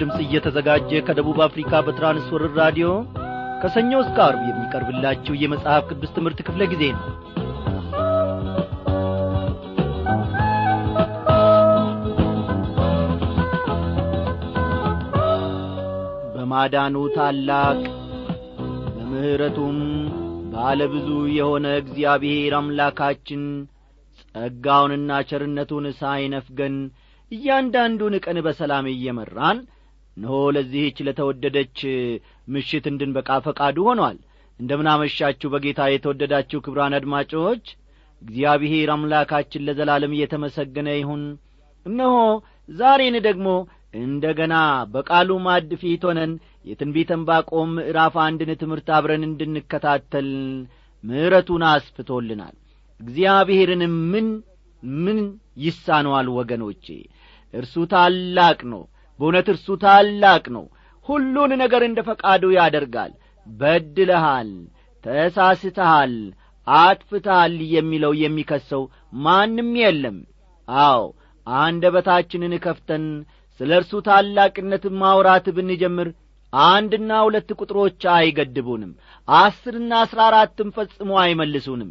ድምፅ እየተዘጋጀ ከደቡብ አፍሪካ በትራንስወርር ራዲዮ ከሰኞ እስከ አርብ የሚቀርብላችሁ የመጽሐፍ ቅዱስ ትምህርት ክፍለ ጊዜ ነው። በማዳኑ ታላቅ በምሕረቱም ባለ ብዙ የሆነ እግዚአብሔር አምላካችን ጸጋውንና ቸርነቱን ሳይነፍገን እያንዳንዱን ቀን በሰላም እየመራን እነሆ ለዚህች ለተወደደች ምሽት እንድንበቃ ፈቃዱ ሆኗል። እንደምናመሻችሁ በጌታ የተወደዳችሁ ክብራን አድማጮች እግዚአብሔር አምላካችን ለዘላለም እየተመሰገነ ይሁን። እነሆ ዛሬን ደግሞ እንደ ገና በቃሉ ማድ ፊት ሆነን የትንቢተ ዕንባቆም ምዕራፍ አንድን ትምህርት አብረን እንድንከታተል ምሕረቱን አስፍቶልናል። እግዚአብሔርን ምን ምን ይሳነዋል ወገኖቼ? እርሱ ታላቅ ነው በእውነት እርሱ ታላቅ ነው። ሁሉን ነገር እንደ ፈቃዱ ያደርጋል። በድለሃል ተሳስተሃል አጥፍተሃል የሚለው የሚከሰው ማንም የለም። አዎ አንደበታችንን ከፍተን ስለ እርሱ ታላቅነት ማውራት ብንጀምር አንድና ሁለት ቁጥሮች አይገድቡንም አስርና አሥራ አራትም ፈጽሞ አይመልሱንም።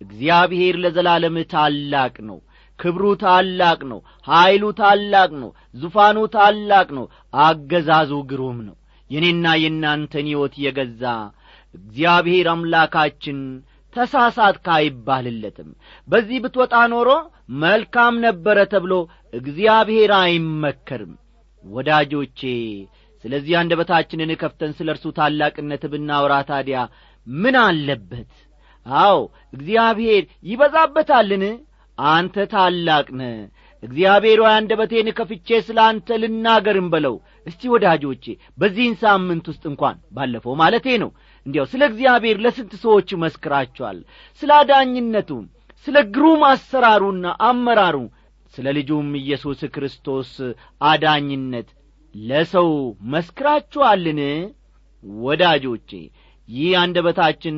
እግዚአብሔር ለዘላለም ታላቅ ነው ክብሩ ታላቅ ነው ኀይሉ ታላቅ ነው ዙፋኑ ታላቅ ነው አገዛዙ ግሩም ነው። የኔና የእናንተን ሕይወት የገዛ እግዚአብሔር አምላካችን ተሳሳትካ አይባልለትም። በዚህ ብትወጣ ኖሮ መልካም ነበረ ተብሎ እግዚአብሔር አይመከርም። ወዳጆቼ ስለዚህ አንደበታችንን ከፍተን ስለ እርሱ ታላቅነት ብናወራ ታዲያ ምን አለበት? አዎ እግዚአብሔር ይበዛበታልን አንተ ታላቅ ነ እግዚአብሔር ሆይ አንደበቴን ከፍቼ ስለ አንተ ልናገርም በለው። እስቲ ወዳጆቼ በዚህን ሳምንት ውስጥ እንኳን ባለፈው ማለቴ ነው። እንዲያው ስለ እግዚአብሔር ለስንት ሰዎች መስክራችኋል ስለ አዳኝነቱ ስለ ግሩም አሰራሩና አመራሩ ስለ ልጁም ኢየሱስ ክርስቶስ አዳኝነት ለሰው መስክራችኋልን? ወዳጆቼ ይህ አንደበታችን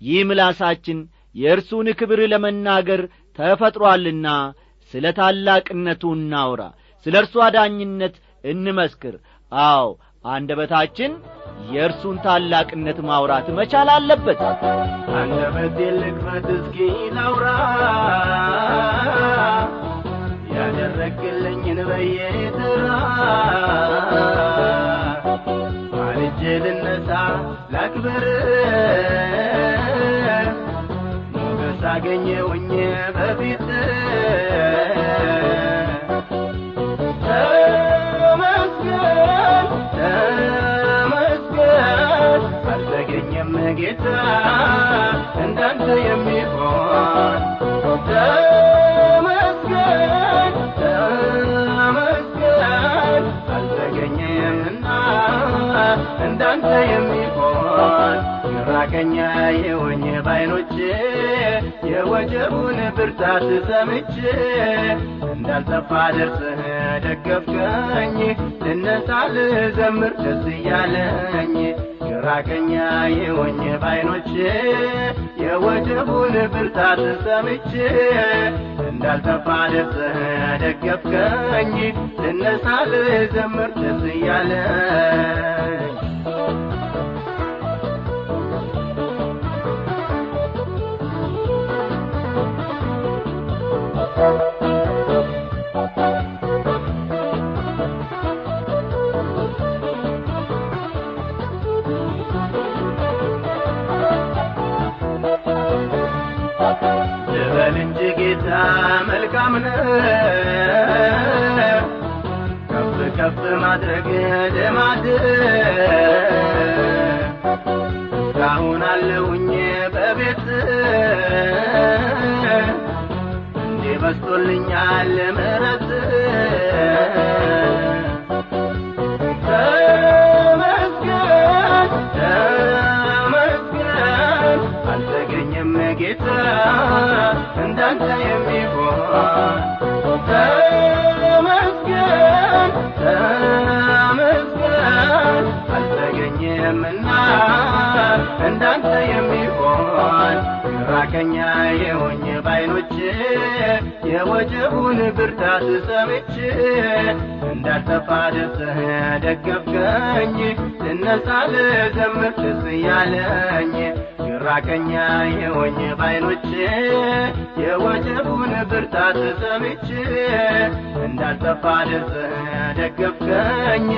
ይህ ምላሳችን የእርሱን ክብር ለመናገር ተፈጥሮአልና ስለ ታላቅነቱ እናውራ ስለ እርሱ አዳኝነት እንመስክር። አዎ አንደበታችን የእርሱን ታላቅነት ማውራት መቻል አለበት። አንደበቴ ልክፈት እስኪ ላውራ። ያደረግልኝን በየተራ ማልጄ ልነሳ ላክብር ሞገስ አገኘውኝ በፊት። ተመስገን ተመስገን አልተገኘም እንዳንተ የሚሆን። ተመስገን ተመስገን አልተገኘምና እንዳንተ የሚሆን። ግራቀኛ የወኝ ባይኖቼ የወጀቡን ብርታት ሰምቼ እንዳልጠፋ ደርስህ ደገፍከኝ። ልነሳ ልዘምር ደስ እያለኝ ግራቀኛ የወኝ ባይኖቼ የወጀቡን ብርታት ሰምቼ እንዳልጠፋ ደርስህ ደገፍከኝ። ልነሳ ልዘምር ደስ እያለኝ ልበል እንጂ ከፍ ከፍ ማድረግ ልማድ እስካሁን አለውኝ በቤት በስቶልኛል ምሕረት ተመስገን አልተገኘም ጌታ እንዳንተ የሚሆን። ተመስገን ተመስገን አልተገኘምና እንዳንተ የሚሆን። ራቀኛ የሆኝ ባይኖቼ የወጀቡን ብርታት ሰምቼ እንዳልጠፋ ደርሰህ ደገፍከኝ። ልነሳ ልዘምር ደስ እያለኝ ግራ ቀኛ የሆኝ ባይኖቼ የወጀቡን ብርታት ሰምቼ እንዳልጠፋ ደርሰህ ደገፍከኝ።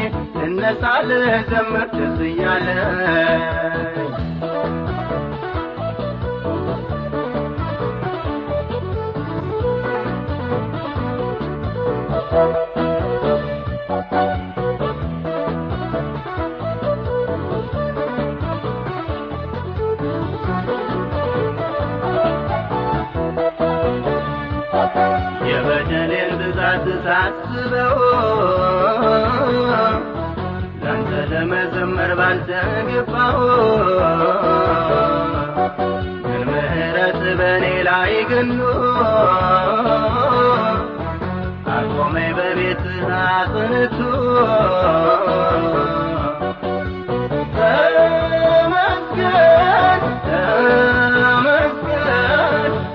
ልነሳ ልዘምር ደስ እያለኝ ገኖ አቆመኝ በቤትህ አጽንቶ ተመስገን ተመስገን።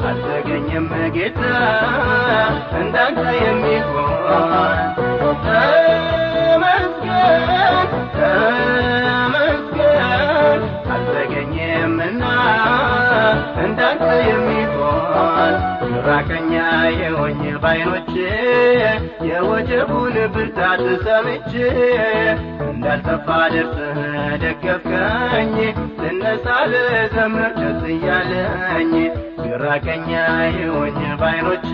አልተገኘም ጌታ እንዳንተ የሚሆን ራቀኛ የሆኝ ባይኖቼ የወጀቡን ብርታት ሰምቼ እንዳልጠፋ ደርሰህ ደገፍከኝ ልነሳ ልዘምር ደስ እያለኝ። ግራቀኛ የሆኝ ባይኖቼ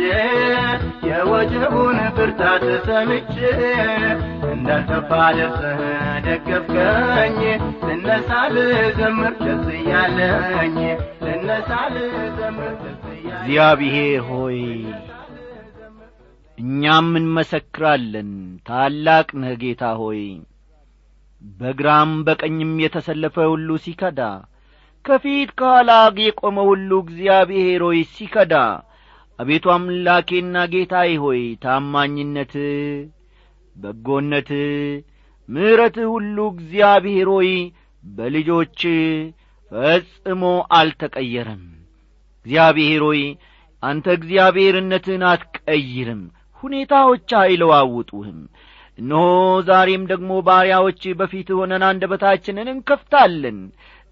የወጀቡን ብርታት ሰምቼ እንዳልጠፋ ደርሰህ ደገፍከኝ ልነሳ ልዘምር ደስ እያለኝ። ልነሳ ልዘምር እግዚአብሔር ሆይ እኛም እንመሰክራለን። ታላቅ ነህ ጌታ ሆይ። በግራም በቀኝም የተሰለፈ ሁሉ ሲከዳ ከፊት ከኋላ የቆመ ሁሉ እግዚአብሔር ሆይ ሲከዳ አቤቱ አምላኬና ጌታዬ ሆይ ታማኝነት በጎነት ምሕረት ሁሉ እግዚአብሔር ሆይ በልጆች ፈጽሞ አልተቀየረም እግዚአብሔር ሆይ አንተ እግዚአብሔርነትህን አትቀይርም ሁኔታዎች አይለዋውጡህም። እነሆ ዛሬም ደግሞ ባሪያዎች በፊት ሆነን አንደበታችንን እንከፍታለን።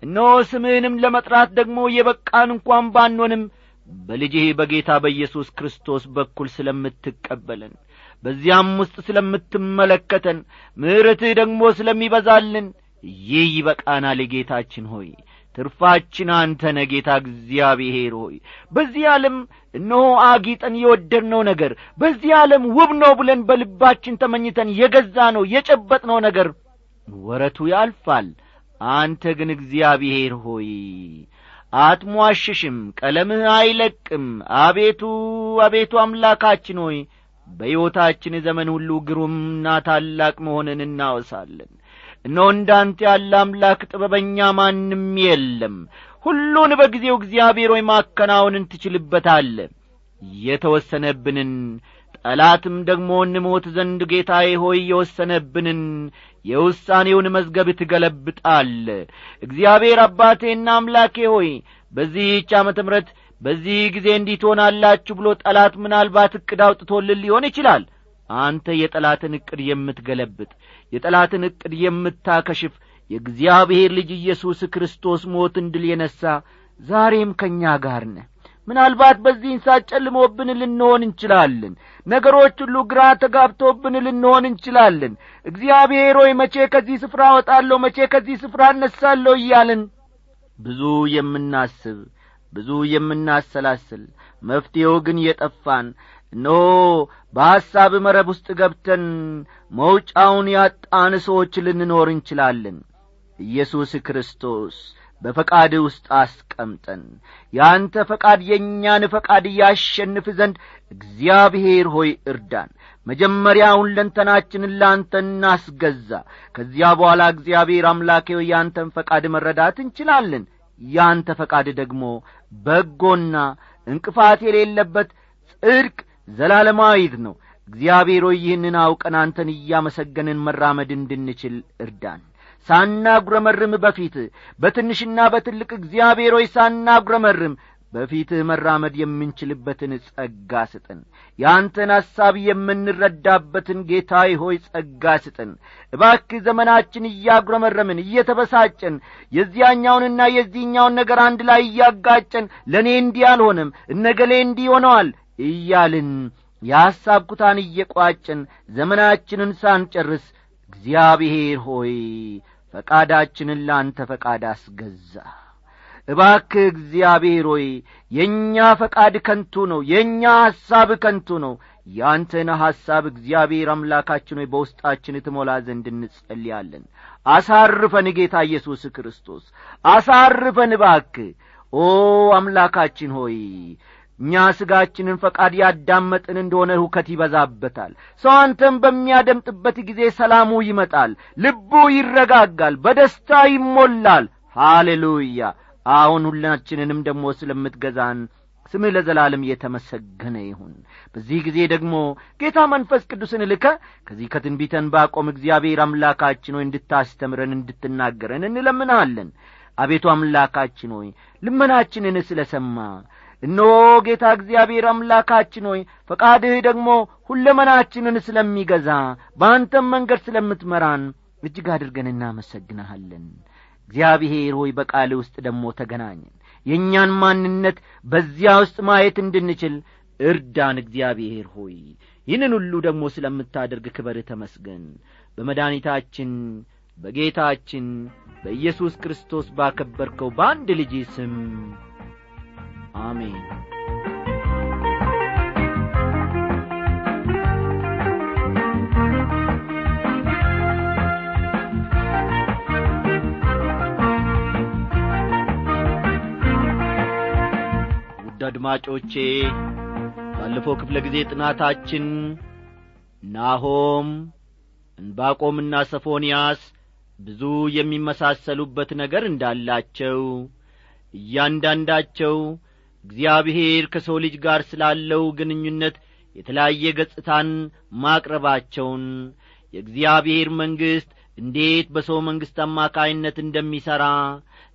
እነሆ ስምህንም ለመጥራት ደግሞ የበቃን እንኳን ባንሆንም በልጅህ በጌታ በኢየሱስ ክርስቶስ በኩል ስለምትቀበለን በዚያም ውስጥ ስለምትመለከተን ምሕረትህ ደግሞ ስለሚበዛልን ይህ ይበቃናል። ጌታችን ሆይ ትርፋችን አንተ ነ ጌታ እግዚአብሔር ሆይ። በዚህ ዓለም እነሆ አጊጠን የወደድነው ነገር በዚህ ዓለም ውብ ነው ብለን በልባችን ተመኝተን የገዛ ነው የጨበጥነው ነገር ወረቱ ያልፋል። አንተ ግን እግዚአብሔር ሆይ አትሟሽሽም ቀለምህ አይለቅም። አቤቱ አቤቱ አምላካችን ሆይ በሕይወታችን ዘመን ሁሉ ግሩምና ታላቅ መሆንን እናወሳለን እነሆ እንዳንተ ያለ አምላክ ጥበበኛ ማንም የለም። ሁሉን በጊዜው እግዚአብሔር ሆይ ማከናወንን ትችልበታለ የተወሰነብንን ጠላትም ደግሞ እንሞት ዘንድ ጌታዬ ሆይ የወሰነብንን የውሳኔውን መዝገብ ትገለብጣል። እግዚአብሔር አባቴና አምላኬ ሆይ በዚህች ዓመተ በዚህ ጊዜ እንዲህ ትሆናላችሁ ብሎ ጠላት ምናልባት ዕቅድ አውጥቶልን ሊሆን ይችላል አንተ የጠላትን ዕቅድ የምትገለብጥ የጠላትን ዕቅድ የምታከሽፍ የእግዚአብሔር ልጅ ኢየሱስ ክርስቶስ ሞትን ድል የነሣ ዛሬም ከእኛ ጋር ነህ። ምናልባት በዚህን ሰዓት ጨልሞብን ልንሆን እንችላለን። ነገሮች ሁሉ ግራ ተጋብቶብን ልንሆን እንችላለን። እግዚአብሔር ሆይ መቼ ከዚህ ስፍራ ወጣለሁ መቼ ከዚህ ስፍራ እነሳለሁ? እያልን ብዙ የምናስብ ብዙ የምናሰላስል መፍትሔው ግን የጠፋን እነሆ በሐሳብ መረብ ውስጥ ገብተን መውጫውን ያጣን ሰዎች ልንኖር እንችላለን። ኢየሱስ ክርስቶስ በፈቃድ ውስጥ አስቀምጠን የአንተ ፈቃድ የእኛን ፈቃድ እያሸንፍ ዘንድ እግዚአብሔር ሆይ እርዳን። መጀመሪያውን ለንተናችንን ለአንተ እናስገዛ። ከዚያ በኋላ እግዚአብሔር አምላኬ የአንተን ፈቃድ መረዳት እንችላለን። ያንተ ፈቃድ ደግሞ በጎና እንቅፋት የሌለበት ጽድቅ ዘላለማዊት ነው። እግዚአብሔር ሆይ ይህንን አውቀን አንተን እያመሰገንን መራመድ እንድንችል እርዳን። ሳናጉረመርም በፊት በትንሽና በትልቅ እግዚአብሔር ሳናጉረመርም በፊትህ መራመድ የምንችልበትን ጸጋ ስጥን የአንተን ሐሳብ የምንረዳበትን ጌታዬ ሆይ ጸጋ ስጥን እባክህ ዘመናችን እያጉረመረምን እየተበሳጨን የዚያኛውንና የዚህኛውን ነገር አንድ ላይ እያጋጨን ለእኔ እንዲህ አልሆነም እነገሌ እንዲህ ሆነዋል እያልን የሐሳብ ኩታን እየቋጭን ዘመናችንን ሳንጨርስ እግዚአብሔር ሆይ ፈቃዳችንን ለአንተ ፈቃድ አስገዛ። እባክህ እግዚአብሔር ሆይ የእኛ ፈቃድ ከንቱ ነው የእኛ ሐሳብ ከንቱ ነው። ያንተን ሐሳብ እግዚአብሔር አምላካችን ሆይ በውስጣችን ትሞላ ዘንድ እንጸልያለን። አሳርፈን ጌታ ኢየሱስ ክርስቶስ አሳርፈን እባክህ ኦ አምላካችን ሆይ እኛ ሥጋችንን ፈቃድ ያዳመጥን እንደሆነ ሁከት ይበዛበታል። ሰው አንተም በሚያደምጥበት ጊዜ ሰላሙ ይመጣል ልቡ ይረጋጋል በደስታ ይሞላል። ሃሌሉያ! አሁን ሁላችንንም ደግሞ ስለምትገዛን ስምህ ለዘላለም እየተመሰገነ ይሁን። በዚህ ጊዜ ደግሞ ጌታ መንፈስ ቅዱስን ልከ ከዚህ ከትንቢተን ባቆም እግዚአብሔር አምላካችን ሆይ እንድታስተምረን እንድትናገረን እንለምናለን አቤቱ አምላካችን ሆይ ልመናችንን ስለ ሰማ እነሆ ጌታ እግዚአብሔር አምላካችን ሆይ ፈቃድህ ደግሞ ሁለመናችንን ስለሚገዛ በአንተም መንገድ ስለምትመራን እጅግ አድርገን እናመሰግንሃለን። እግዚአብሔር ሆይ በቃል ውስጥ ደግሞ ተገናኘን። የእኛን ማንነት በዚያ ውስጥ ማየት እንድንችል እርዳን። እግዚአብሔር ሆይ ይህንን ሁሉ ደግሞ ስለምታደርግ ክበር ተመስገን። በመድኒታችን በጌታችን በኢየሱስ ክርስቶስ ባከበርከው በአንድ ልጅ ስም አሜን። ውድ አድማጮቼ ባለፈው ክፍለ ጊዜ ጥናታችን ናሆም እንባቆምና ሰፎንያስ ብዙ የሚመሳሰሉበት ነገር እንዳላቸው እያንዳንዳቸው እግዚአብሔር ከሰው ልጅ ጋር ስላለው ግንኙነት የተለያየ ገጽታን ማቅረባቸውን የእግዚአብሔር መንግሥት እንዴት በሰው መንግሥት አማካይነት እንደሚሠራ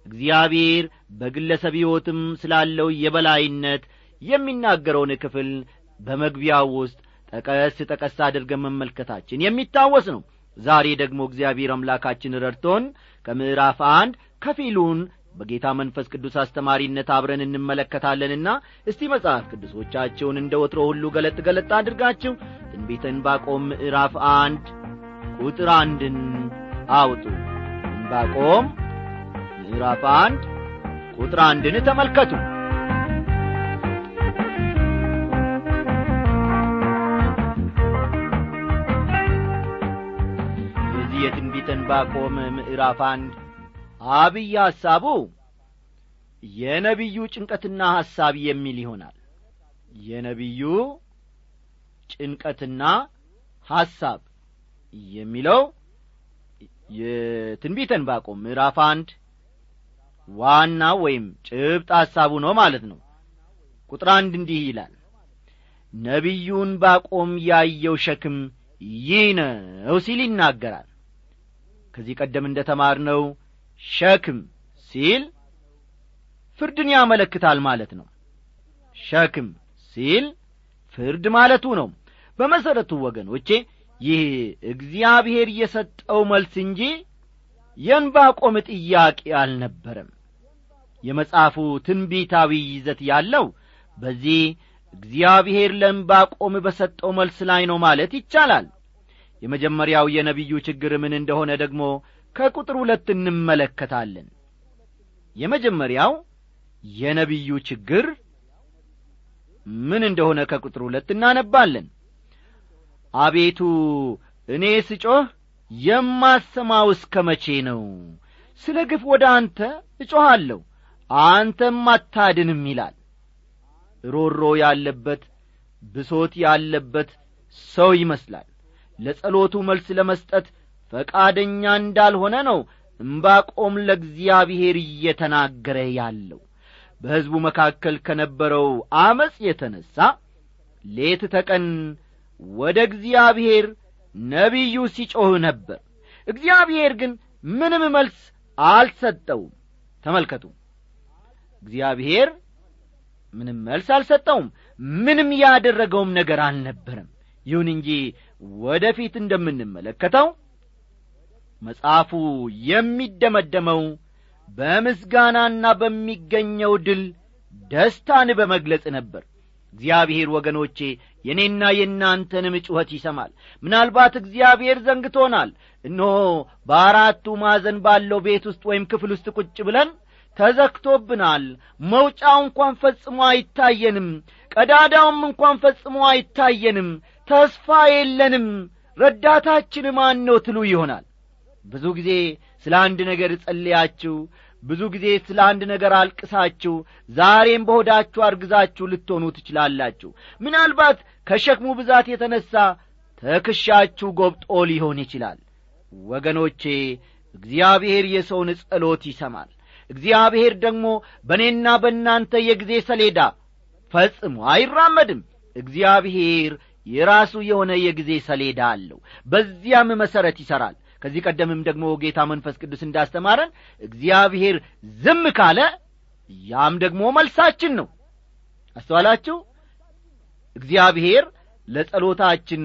እግዚአብሔር በግለሰብ ሕይወትም ስላለው የበላይነት የሚናገረውን ክፍል በመግቢያው ውስጥ ጠቀስ ጠቀስ አድርገን መመልከታችን የሚታወስ ነው። ዛሬ ደግሞ እግዚአብሔር አምላካችን ረድቶን ከምዕራፍ አንድ ከፊሉን በጌታ መንፈስ ቅዱስ አስተማሪነት አብረን እንመለከታለንና እስቲ መጽሐፍ ቅዱሶቻቸውን እንደ ወትሮ ሁሉ ገለጥ ገለጥ አድርጋችሁ ትንቢተ ዕንባቆም ምዕራፍ አንድ ቁጥር አንድን አውጡ። ዕንባቆም ምዕራፍ አንድ ቁጥር አንድን ተመልከቱ። የትንቢተ ዕንባቆም ምዕራፍ አንድ አብይ ሐሳቡ የነቢዩ ጭንቀትና ሐሳብ የሚል ይሆናል። የነቢዩ ጭንቀትና ሐሳብ የሚለው የትንቢተ ዕንባቆም ምዕራፍ አንድ ዋና ወይም ጭብጥ ሐሳቡ ነው ማለት ነው። ቁጥር አንድ እንዲህ ይላል ነቢዩን ባቆም ያየው ሸክም ይህ ነው ሲል ይናገራል። ከዚህ ቀደም እንደ ተማርነው ሸክም ሲል ፍርድን ያመለክታል ማለት ነው። ሸክም ሲል ፍርድ ማለቱ ነው። በመሠረቱ ወገኖቼ ይህ እግዚአብሔር የሰጠው መልስ እንጂ የእንባቆም ጥያቄ አልነበረም። የመጽሐፉ ትንቢታዊ ይዘት ያለው በዚህ እግዚአብሔር ለእንባቆም በሰጠው መልስ ላይ ነው ማለት ይቻላል። የመጀመሪያው የነቢዩ ችግር ምን እንደሆነ ደግሞ ከቁጥር ሁለት እንመለከታለን። የመጀመሪያው የነቢዩ ችግር ምን እንደሆነ ከቁጥር ሁለት እናነባለን። አቤቱ እኔ ስጮህ የማሰማው እስከ መቼ ነው? ስለ ግፍ ወደ አንተ እጮኻለሁ አንተም አታድንም ይላል። ሮሮ ያለበት ብሶት ያለበት ሰው ይመስላል። ለጸሎቱ መልስ ለመስጠት ፈቃደኛ እንዳልሆነ ነው እምባቆም ለእግዚአብሔር እየተናገረ ያለው። በሕዝቡ መካከል ከነበረው አመፅ የተነሣ ሌት ተቀን ወደ እግዚአብሔር ነቢዩ ሲጮህ ነበር። እግዚአብሔር ግን ምንም መልስ አልሰጠውም። ተመልከቱ። እግዚአብሔር ምንም መልስ አልሰጠውም። ምንም ያደረገውም ነገር አልነበረም። ይሁን እንጂ ወደ ፊት እንደምንመለከተው መጽሐፉ የሚደመደመው በምስጋናና በሚገኘው ድል ደስታን በመግለጽ ነበር። እግዚአብሔር ወገኖቼ የእኔና የእናንተንም ጩኸት ይሰማል። ምናልባት እግዚአብሔር ዘንግቶናል። እነሆ በአራቱ ማዕዘን ባለው ቤት ውስጥ ወይም ክፍል ውስጥ ቁጭ ብለን ተዘግቶብናል። መውጫው እንኳን ፈጽሞ አይታየንም። ቀዳዳውም እንኳን ፈጽሞ አይታየንም። ተስፋ የለንም። ረዳታችን ማን ነው ትሉ ይሆናል ብዙ ጊዜ ስለ አንድ ነገር ጸልያችሁ ብዙ ጊዜ ስለ አንድ ነገር አልቅሳችሁ ዛሬም በሆዳችሁ አርግዛችሁ ልትሆኑ ትችላላችሁ። ምናልባት ከሸክሙ ብዛት የተነሣ ተክሻችሁ ጎብጦ ሊሆን ይችላል። ወገኖቼ እግዚአብሔር የሰውን ጸሎት ይሰማል። እግዚአብሔር ደግሞ በእኔና በእናንተ የጊዜ ሰሌዳ ፈጽሞ አይራመድም። እግዚአብሔር የራሱ የሆነ የጊዜ ሰሌዳ አለው። በዚያም መሠረት ይሠራል ከዚህ ቀደምም ደግሞ ጌታ መንፈስ ቅዱስ እንዳስተማረን እግዚአብሔር ዝም ካለ ያም ደግሞ መልሳችን ነው። አስተዋላችሁ? እግዚአብሔር ለጸሎታችን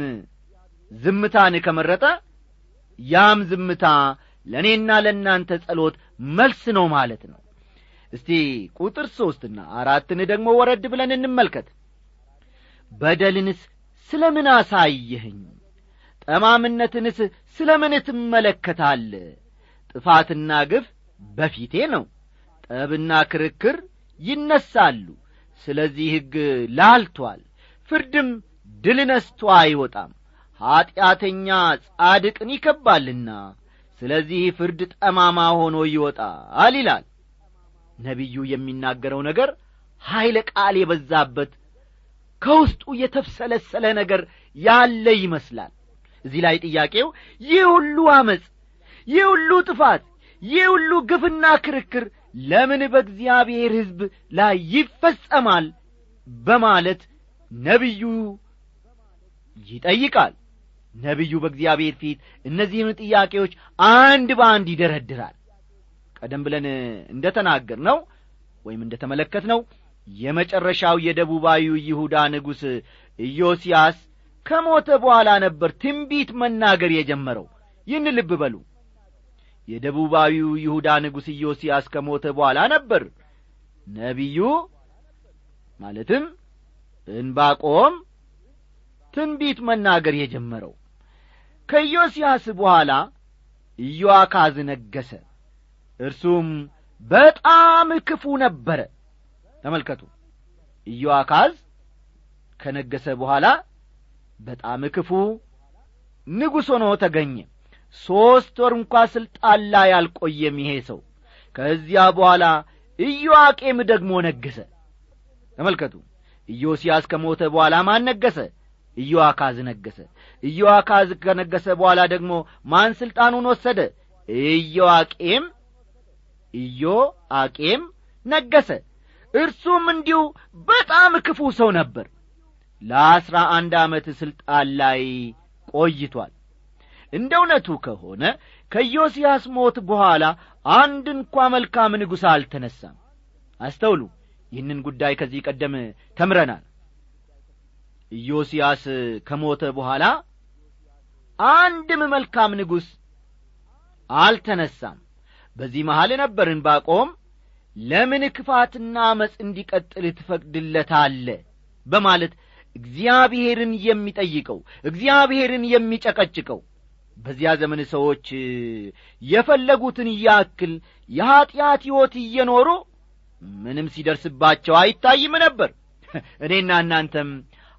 ዝምታን ከመረጠ ያም ዝምታ ለእኔና ለእናንተ ጸሎት መልስ ነው ማለት ነው። እስቲ ቁጥር ሦስትና አራትን ደግሞ ወረድ ብለን እንመልከት። በደልንስ ስለ ምን አሳየኸኝ ጠማምነትንስ ስለ ምን ትመለከታለ ጥፋትና ግፍ በፊቴ ነው። ጠብና ክርክር ይነሳሉ። ስለዚህ ሕግ ላልቶአል ፍርድም ድል ነስቶ አይወጣም። ኀጢአተኛ ጻድቅን ይከባልና ስለዚህ ፍርድ ጠማማ ሆኖ ይወጣል ይላል። ነቢዩ የሚናገረው ነገር ኀይለ ቃል የበዛበት ከውስጡ የተብሰለሰለ ነገር ያለ ይመስላል እዚህ ላይ ጥያቄው ይህ ሁሉ ዐመፅ ይህ ሁሉ ጥፋት ይህ ሁሉ ግፍና ክርክር ለምን በእግዚአብሔር ሕዝብ ላይ ይፈጸማል በማለት ነቢዩ ይጠይቃል። ነቢዩ በእግዚአብሔር ፊት እነዚህን ጥያቄዎች አንድ በአንድ ይደረድራል። ቀደም ብለን እንደ ተናገር ነው ወይም እንደ ተመለከት ነው የመጨረሻው የደቡባዊ ይሁዳ ንጉሥ ኢዮስያስ ከሞተ በኋላ ነበር ትንቢት መናገር የጀመረው። ይህን ልብ በሉ። የደቡባዊው ይሁዳ ንጉሥ ኢዮስያስ ከሞተ በኋላ ነበር ነቢዩ ማለትም እንባቆም ትንቢት መናገር የጀመረው። ከኢዮስያስ በኋላ ኢዮአካዝ ነገሰ። እርሱም በጣም ክፉ ነበረ። ተመልከቱ። ኢዮአካዝ ከነገሰ በኋላ በጣም ክፉ ንጉሥ ሆኖ ተገኘ። ሦስት ወር እንኳ ሥልጣን ላይ አልቆየም ይሄ ሰው። ከዚያ በኋላ ኢዮአቄም ደግሞ ነገሰ ተመልከቱ ኢዮስያስ ከሞተ በኋላ ማን ነገሰ ኢዮአካዝ ነገሰ ኢዮአካዝ ከነገሰ በኋላ ደግሞ ማን ሥልጣኑን ወሰደ? ኢዮአቄም ኢዮአቄም ነገሰ እርሱም እንዲሁ በጣም ክፉ ሰው ነበር ለአስራ አንድ ዓመት ሥልጣን ላይ ቆይቷል። እንደ እውነቱ ከሆነ ከኢዮስያስ ሞት በኋላ አንድ እንኳ መልካም ንጉሥ አልተነሳም። አስተውሉ ይህንን ጉዳይ ከዚህ ቀደም ተምረናል። ኢዮስያስ ከሞተ በኋላ አንድም መልካም ንጉሥ አልተነሳም። በዚህ መሃል ነበርን ባቆም ለምን ክፋትና አመፅ እንዲቀጥል ትፈቅድለታለ በማለት እግዚአብሔርን የሚጠይቀው እግዚአብሔርን የሚጨቀጭቀው። በዚያ ዘመን ሰዎች የፈለጉትን ያክል የኀጢአት ሕይወት እየኖሩ ምንም ሲደርስባቸው አይታይም ነበር። እኔና እናንተም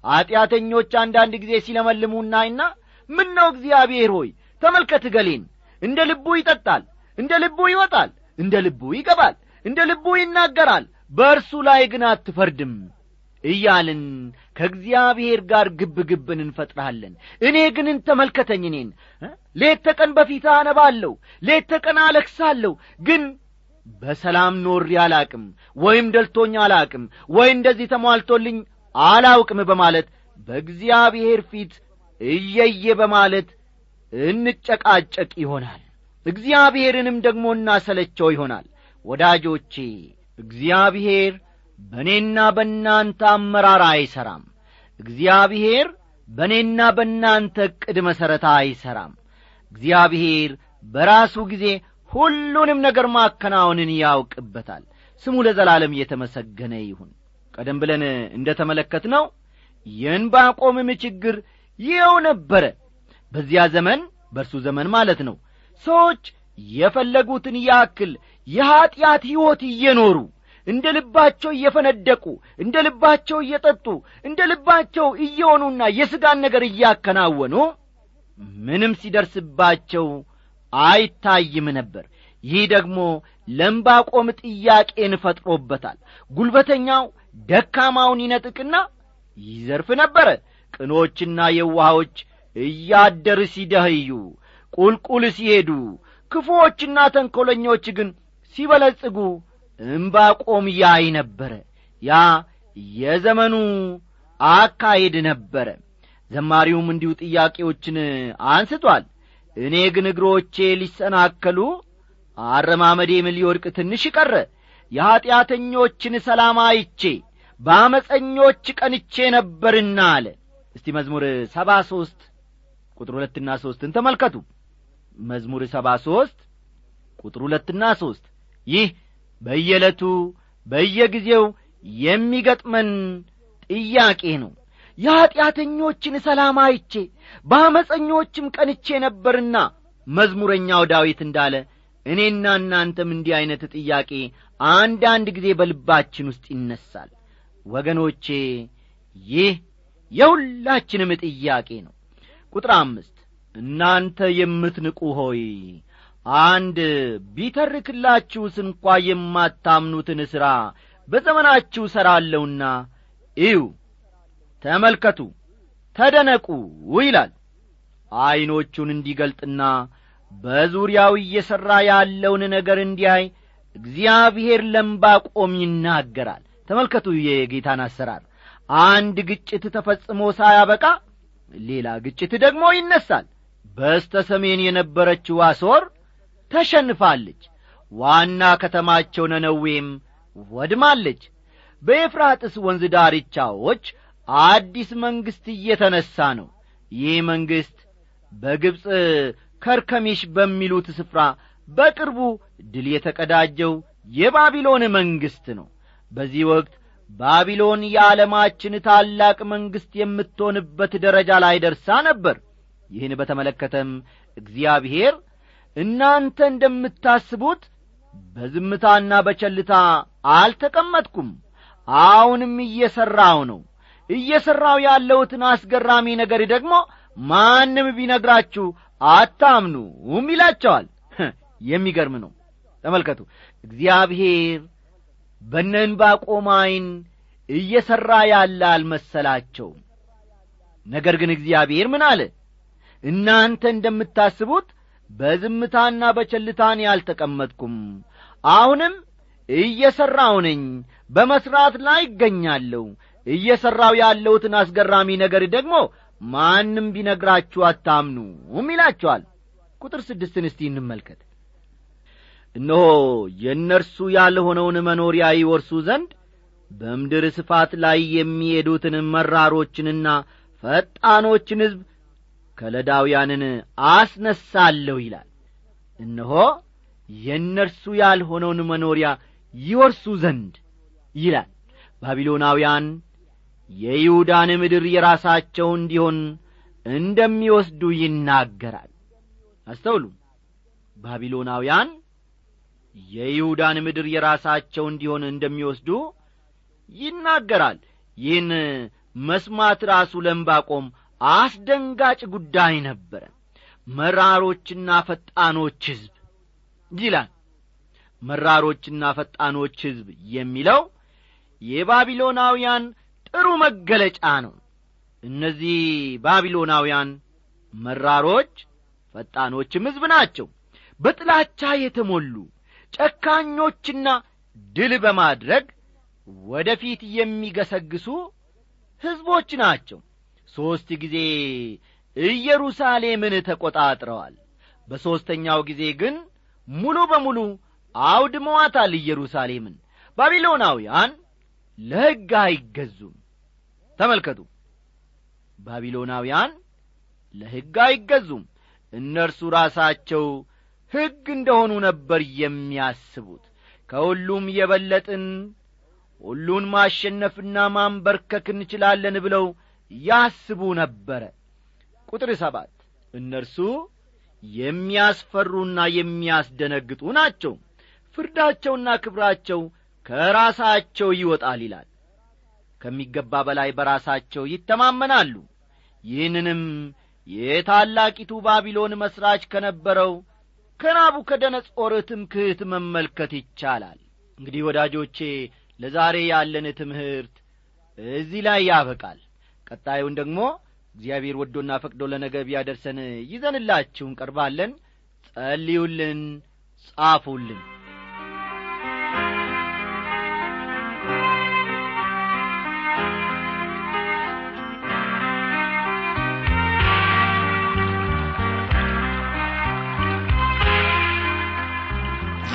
ኀጢአተኞች አንዳንድ ጊዜ ሲለመልሙ እናይና ምን ነው እግዚአብሔር ሆይ ተመልከት ገሌን እንደ ልቡ ይጠጣል እንደ ልቡ ይወጣል እንደ ልቡ ይገባል እንደ ልቡ ይናገራል በእርሱ ላይ ግን አትፈርድም እያልን ከእግዚአብሔር ጋር ግብ ግብን እንፈጥራለን እኔ ግን ተመልከተኝ እኔን። ሌት ተቀን በፊት አነባለሁ ሌት ተቀን አለክሳለሁ ግን በሰላም ኖሬ አላቅም ወይም ደልቶኝ አላቅም ወይ እንደዚህ ተሟልቶልኝ አላውቅም በማለት በእግዚአብሔር ፊት እየየ በማለት እንጨቃጨቅ ይሆናል። እግዚአብሔርንም ደግሞ እናሰለቸው ይሆናል። ወዳጆቼ እግዚአብሔር በእኔና በእናንተ አመራር አይሠራም እግዚአብሔር በእኔና በእናንተ ዕቅድ መሠረት አይሠራም እግዚአብሔር በራሱ ጊዜ ሁሉንም ነገር ማከናወንን ያውቅበታል። ስሙ ለዘላለም እየተመሰገነ ይሁን። ቀደም ብለን እንደ ተመለከትነው የእንባቆምም ችግር ይኸው ነበረ። በዚያ ዘመን በእርሱ ዘመን ማለት ነው ሰዎች የፈለጉትን ያክል የኀጢአት ሕይወት እየኖሩ እንደ ልባቸው እየፈነደቁ እንደ ልባቸው እየጠጡ እንደ ልባቸው እየሆኑና የሥጋን ነገር እያከናወኑ ምንም ሲደርስባቸው አይታይም ነበር። ይህ ደግሞ ለምባቆም ጥያቄን ፈጥሮበታል። ጉልበተኛው ደካማውን ይነጥቅና ይዘርፍ ነበረ። ቅኖችና የዋሃዎች እያደር ሲደህዩ ቁልቁል ሲሄዱ ክፉዎችና ተንኰለኞች ግን ሲበለጽጉ እምባቆም ያይ ነበረ። ያ የዘመኑ አካሄድ ነበረ። ዘማሪውም እንዲሁ ጥያቄዎችን አንስቷል። እኔ ግን እግሮቼ ሊሰናከሉ አረማመዴም ሊወድቅ ትንሽ ቀረ። የኀጢአተኞችን ሰላም አይቼ በአመፀኞች ቀንቼ ነበርና አለ። እስቲ መዝሙር ሰባ ሦስት ቁጥር ሁለትና ሦስትን ተመልከቱ። መዝሙር ሰባ ሦስት ቁጥር ሁለትና ሦስት ይህ በየዕለቱ በየጊዜው የሚገጥመን ጥያቄ ነው። የኀጢአተኞችን ሰላም አይቼ በአመፀኞችም ቀንቼ ነበርና መዝሙረኛው ዳዊት እንዳለ እኔና እናንተም እንዲህ ዐይነት ጥያቄ አንዳንድ ጊዜ በልባችን ውስጥ ይነሳል። ወገኖቼ ይህ የሁላችንም ጥያቄ ነው። ቁጥር አምስት እናንተ የምትንቁ ሆይ አንድ ቢተርክላችሁስ እንኳ የማታምኑትን ሥራ በዘመናችሁ ሠራለሁና እዩ ተመልከቱ ተደነቁ ይላል። ዐይኖቹን እንዲገልጥና በዙሪያው እየሠራ ያለውን ነገር እንዲያይ እግዚአብሔር ለምባቆም ይናገራል። ተመልከቱ የጌታን አሰራር አንድ ግጭት ተፈጽሞ ሳያበቃ ሌላ ግጭት ደግሞ ይነሳል። በስተ ሰሜን የነበረችው አሶር ተሸንፋለች። ዋና ከተማቸው ነነዌም ወድማለች። በኤፍራጥስ ወንዝ ዳርቻዎች አዲስ መንግሥት እየተነሣ ነው። ይህ መንግሥት በግብፅ ከርከሚሽ በሚሉት ስፍራ በቅርቡ ድል የተቀዳጀው የባቢሎን መንግሥት ነው። በዚህ ወቅት ባቢሎን የዓለማችን ታላቅ መንግሥት የምትሆንበት ደረጃ ላይ ደርሳ ነበር። ይህን በተመለከተም እግዚአብሔር እናንተ እንደምታስቡት በዝምታና በቸልታ አልተቀመጥኩም። አሁንም እየሠራው ነው። እየሠራው ያለውትን አስገራሚ ነገር ደግሞ ማንም ቢነግራችሁ አታምኑም ይላቸዋል። የሚገርም ነው። ተመልከቱ። እግዚአብሔር በነ ዕንባቆም ዐይን እየሠራ ያለ አልመሰላቸውም። ነገር ግን እግዚአብሔር ምን አለ? እናንተ እንደምታስቡት በዝምታና በቸልታን ያልተቀመጥኩም። አሁንም እየሠራው ነኝ በመሥራት ላይ ይገኛለሁ እየሠራው ያለውትን አስገራሚ ነገር ደግሞ ማንም ቢነግራችሁ አታምኑም ይላቸዋል። ቁጥር ስድስትን እስቲ እንመልከት። እነሆ የእነርሱ ያልሆነውን መኖሪያ ይወርሱ ዘንድ በምድር ስፋት ላይ የሚሄዱትን መራሮችንና ፈጣኖችን ሕዝብ ከለዳውያንን አስነሳለሁ ይላል። እነሆ የእነርሱ ያልሆነውን መኖሪያ ይወርሱ ዘንድ ይላል። ባቢሎናውያን የይሁዳን ምድር የራሳቸው እንዲሆን እንደሚወስዱ ይናገራል። አስተውሉ። ባቢሎናውያን የይሁዳን ምድር የራሳቸው እንዲሆን እንደሚወስዱ ይናገራል። ይህን መስማት ራሱ ለምባቆም አስደንጋጭ ጉዳይ ነበረ። መራሮችና ፈጣኖች ሕዝብ ይላል። መራሮችና ፈጣኖች ሕዝብ የሚለው የባቢሎናውያን ጥሩ መገለጫ ነው። እነዚህ ባቢሎናውያን መራሮች ፈጣኖችም ሕዝብ ናቸው። በጥላቻ የተሞሉ ጨካኞችና ድል በማድረግ ወደ ፊት የሚገሰግሱ ሕዝቦች ናቸው ሦስት ጊዜ ኢየሩሳሌምን ተቈጣጥረዋል። በሦስተኛው ጊዜ ግን ሙሉ በሙሉ አውድመዋታል ኢየሩሳሌምን። ባቢሎናውያን ለሕግ አይገዙም። ተመልከቱ ባቢሎናውያን ለሕግ አይገዙም። እነርሱ ራሳቸው ሕግ እንደሆኑ ነበር የሚያስቡት። ከሁሉም የበለጥን ሁሉን ማሸነፍና ማንበርከክ እንችላለን ብለው ያስቡ ነበረ። ቁጥር ሰባት እነርሱ የሚያስፈሩና የሚያስደነግጡ ናቸው። ፍርዳቸውና ክብራቸው ከራሳቸው ይወጣል ይላል። ከሚገባ በላይ በራሳቸው ይተማመናሉ። ይህንንም የታላቂቱ ባቢሎን መሥራች ከነበረው ከናቡከደነጾር ትምክህት መመልከት ይቻላል። እንግዲህ ወዳጆቼ ለዛሬ ያለን ትምህርት እዚህ ላይ ያበቃል ቀጣዩን ደግሞ እግዚአብሔር ወዶና ፈቅዶ ለነገ ቢያደርሰን ይዘንላችሁ እንቀርባለን። ጸልዩልን ጻፉልን።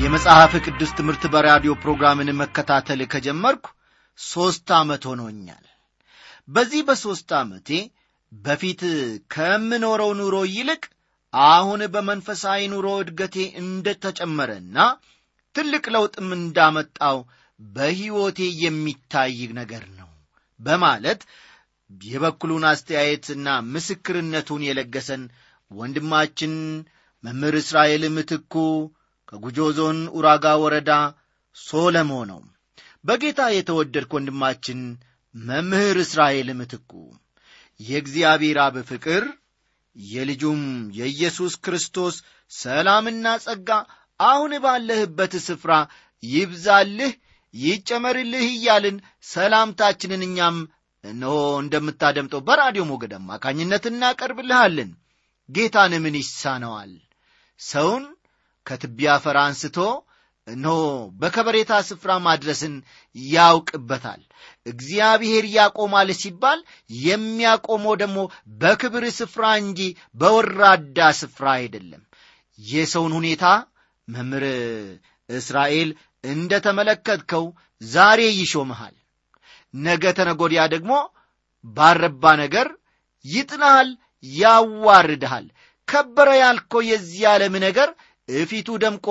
የመጽሐፍ ቅዱስ ትምህርት በራዲዮ ፕሮግራምን መከታተል ከጀመርኩ ሦስት ዓመት ሆኖኛል በዚህ በሦስት ዓመቴ በፊት ከምኖረው ኑሮ ይልቅ አሁን በመንፈሳዊ ኑሮ እድገቴ እንደ ተጨመረና ትልቅ ለውጥም እንዳመጣው በሕይወቴ የሚታይ ነገር ነው በማለት የበኩሉን አስተያየትና ምስክርነቱን የለገሰን ወንድማችን መምህር እስራኤል ምትኩ ከጉጆ ዞን ኡራጋ ወረዳ ሶለሞ ነው። በጌታ የተወደድክ ወንድማችን መምህር እስራኤል ምትኩ። የእግዚአብሔር አብ ፍቅር የልጁም የኢየሱስ ክርስቶስ ሰላምና ጸጋ አሁን ባለህበት ስፍራ ይብዛልህ ይጨመርልህ እያልን ሰላምታችንን እኛም እነሆ እንደምታደምጠው በራዲዮ ሞገድ አማካኝነት እናቀርብልሃለን። ጌታን ምን ይሳነዋል? ሰውን ከትቢያ አፈር አንስቶ እነሆ በከበሬታ ስፍራ ማድረስን ያውቅበታል። እግዚአብሔር ያቆማል ሲባል የሚያቆመው ደግሞ በክብር ስፍራ እንጂ በወራዳ ስፍራ አይደለም። የሰውን ሁኔታ መምህር እስራኤል እንደ ተመለከትከው ዛሬ ይሾመሃል ነገ ተነጎዲያ ደግሞ ባረባ ነገር ይጥልሃል ያዋርድሃል። ከበረ ያልከው የዚህ ዓለም ነገር እፊቱ ደምቆ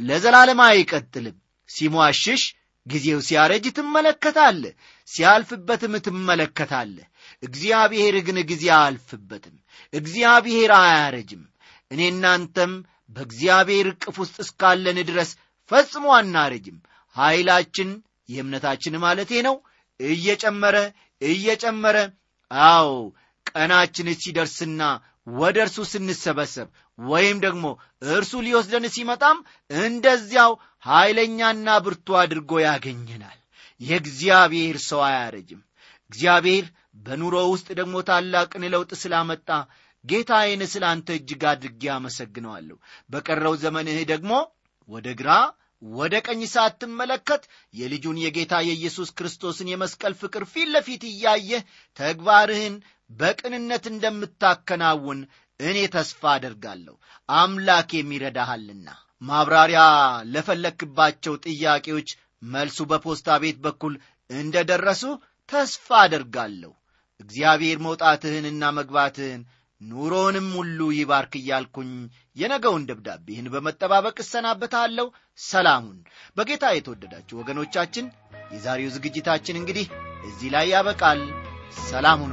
ለዘላለም አይቀጥልም። ሲሟሽሽ ጊዜው ሲያረጅ ትመለከታለ ሲያልፍበትም ትመለከታለ እግዚአብሔር ግን ጊዜ አያልፍበትም እግዚአብሔር አያረጅም። እኔ እናንተም በእግዚአብሔር እቅፍ ውስጥ እስካለን ድረስ ፈጽሞ አናረጅም። ኀይላችን የእምነታችን ማለቴ ነው። እየጨመረ እየጨመረ አዎ ቀናችን ሲደርስና ወደ እርሱ ስንሰበሰብ ወይም ደግሞ እርሱ ሊወስደን ሲመጣም እንደዚያው ኀይለኛና ብርቱ አድርጎ ያገኘናል። የእግዚአብሔር ሰው አያረጅም። እግዚአብሔር በኑሮ ውስጥ ደግሞ ታላቅን ለውጥ ስላመጣ ጌታዬን ስለ አንተ እጅግ አድርጌ አመሰግነዋለሁ። በቀረው ዘመንህ ደግሞ ወደ ግራ ወደ ቀኝ ሳትመለከት የልጁን የጌታ የኢየሱስ ክርስቶስን የመስቀል ፍቅር ፊት ለፊት እያየህ ተግባርህን በቅንነት እንደምታከናውን እኔ ተስፋ አደርጋለሁ። አምላክ የሚረዳሃልና ማብራሪያ ለፈለክባቸው ጥያቄዎች መልሱ በፖስታ ቤት በኩል እንደ ደረሱ ተስፋ አደርጋለሁ። እግዚአብሔር መውጣትህንና መግባትህን ኑሮንም ሁሉ ይባርክ እያልኩኝ የነገውን ደብዳቤህን በመጠባበቅ እሰናበታለሁ። ሰላሙን። በጌታ የተወደዳችሁ ወገኖቻችን የዛሬው ዝግጅታችን እንግዲህ እዚህ ላይ ያበቃል። ሰላም ሁኑ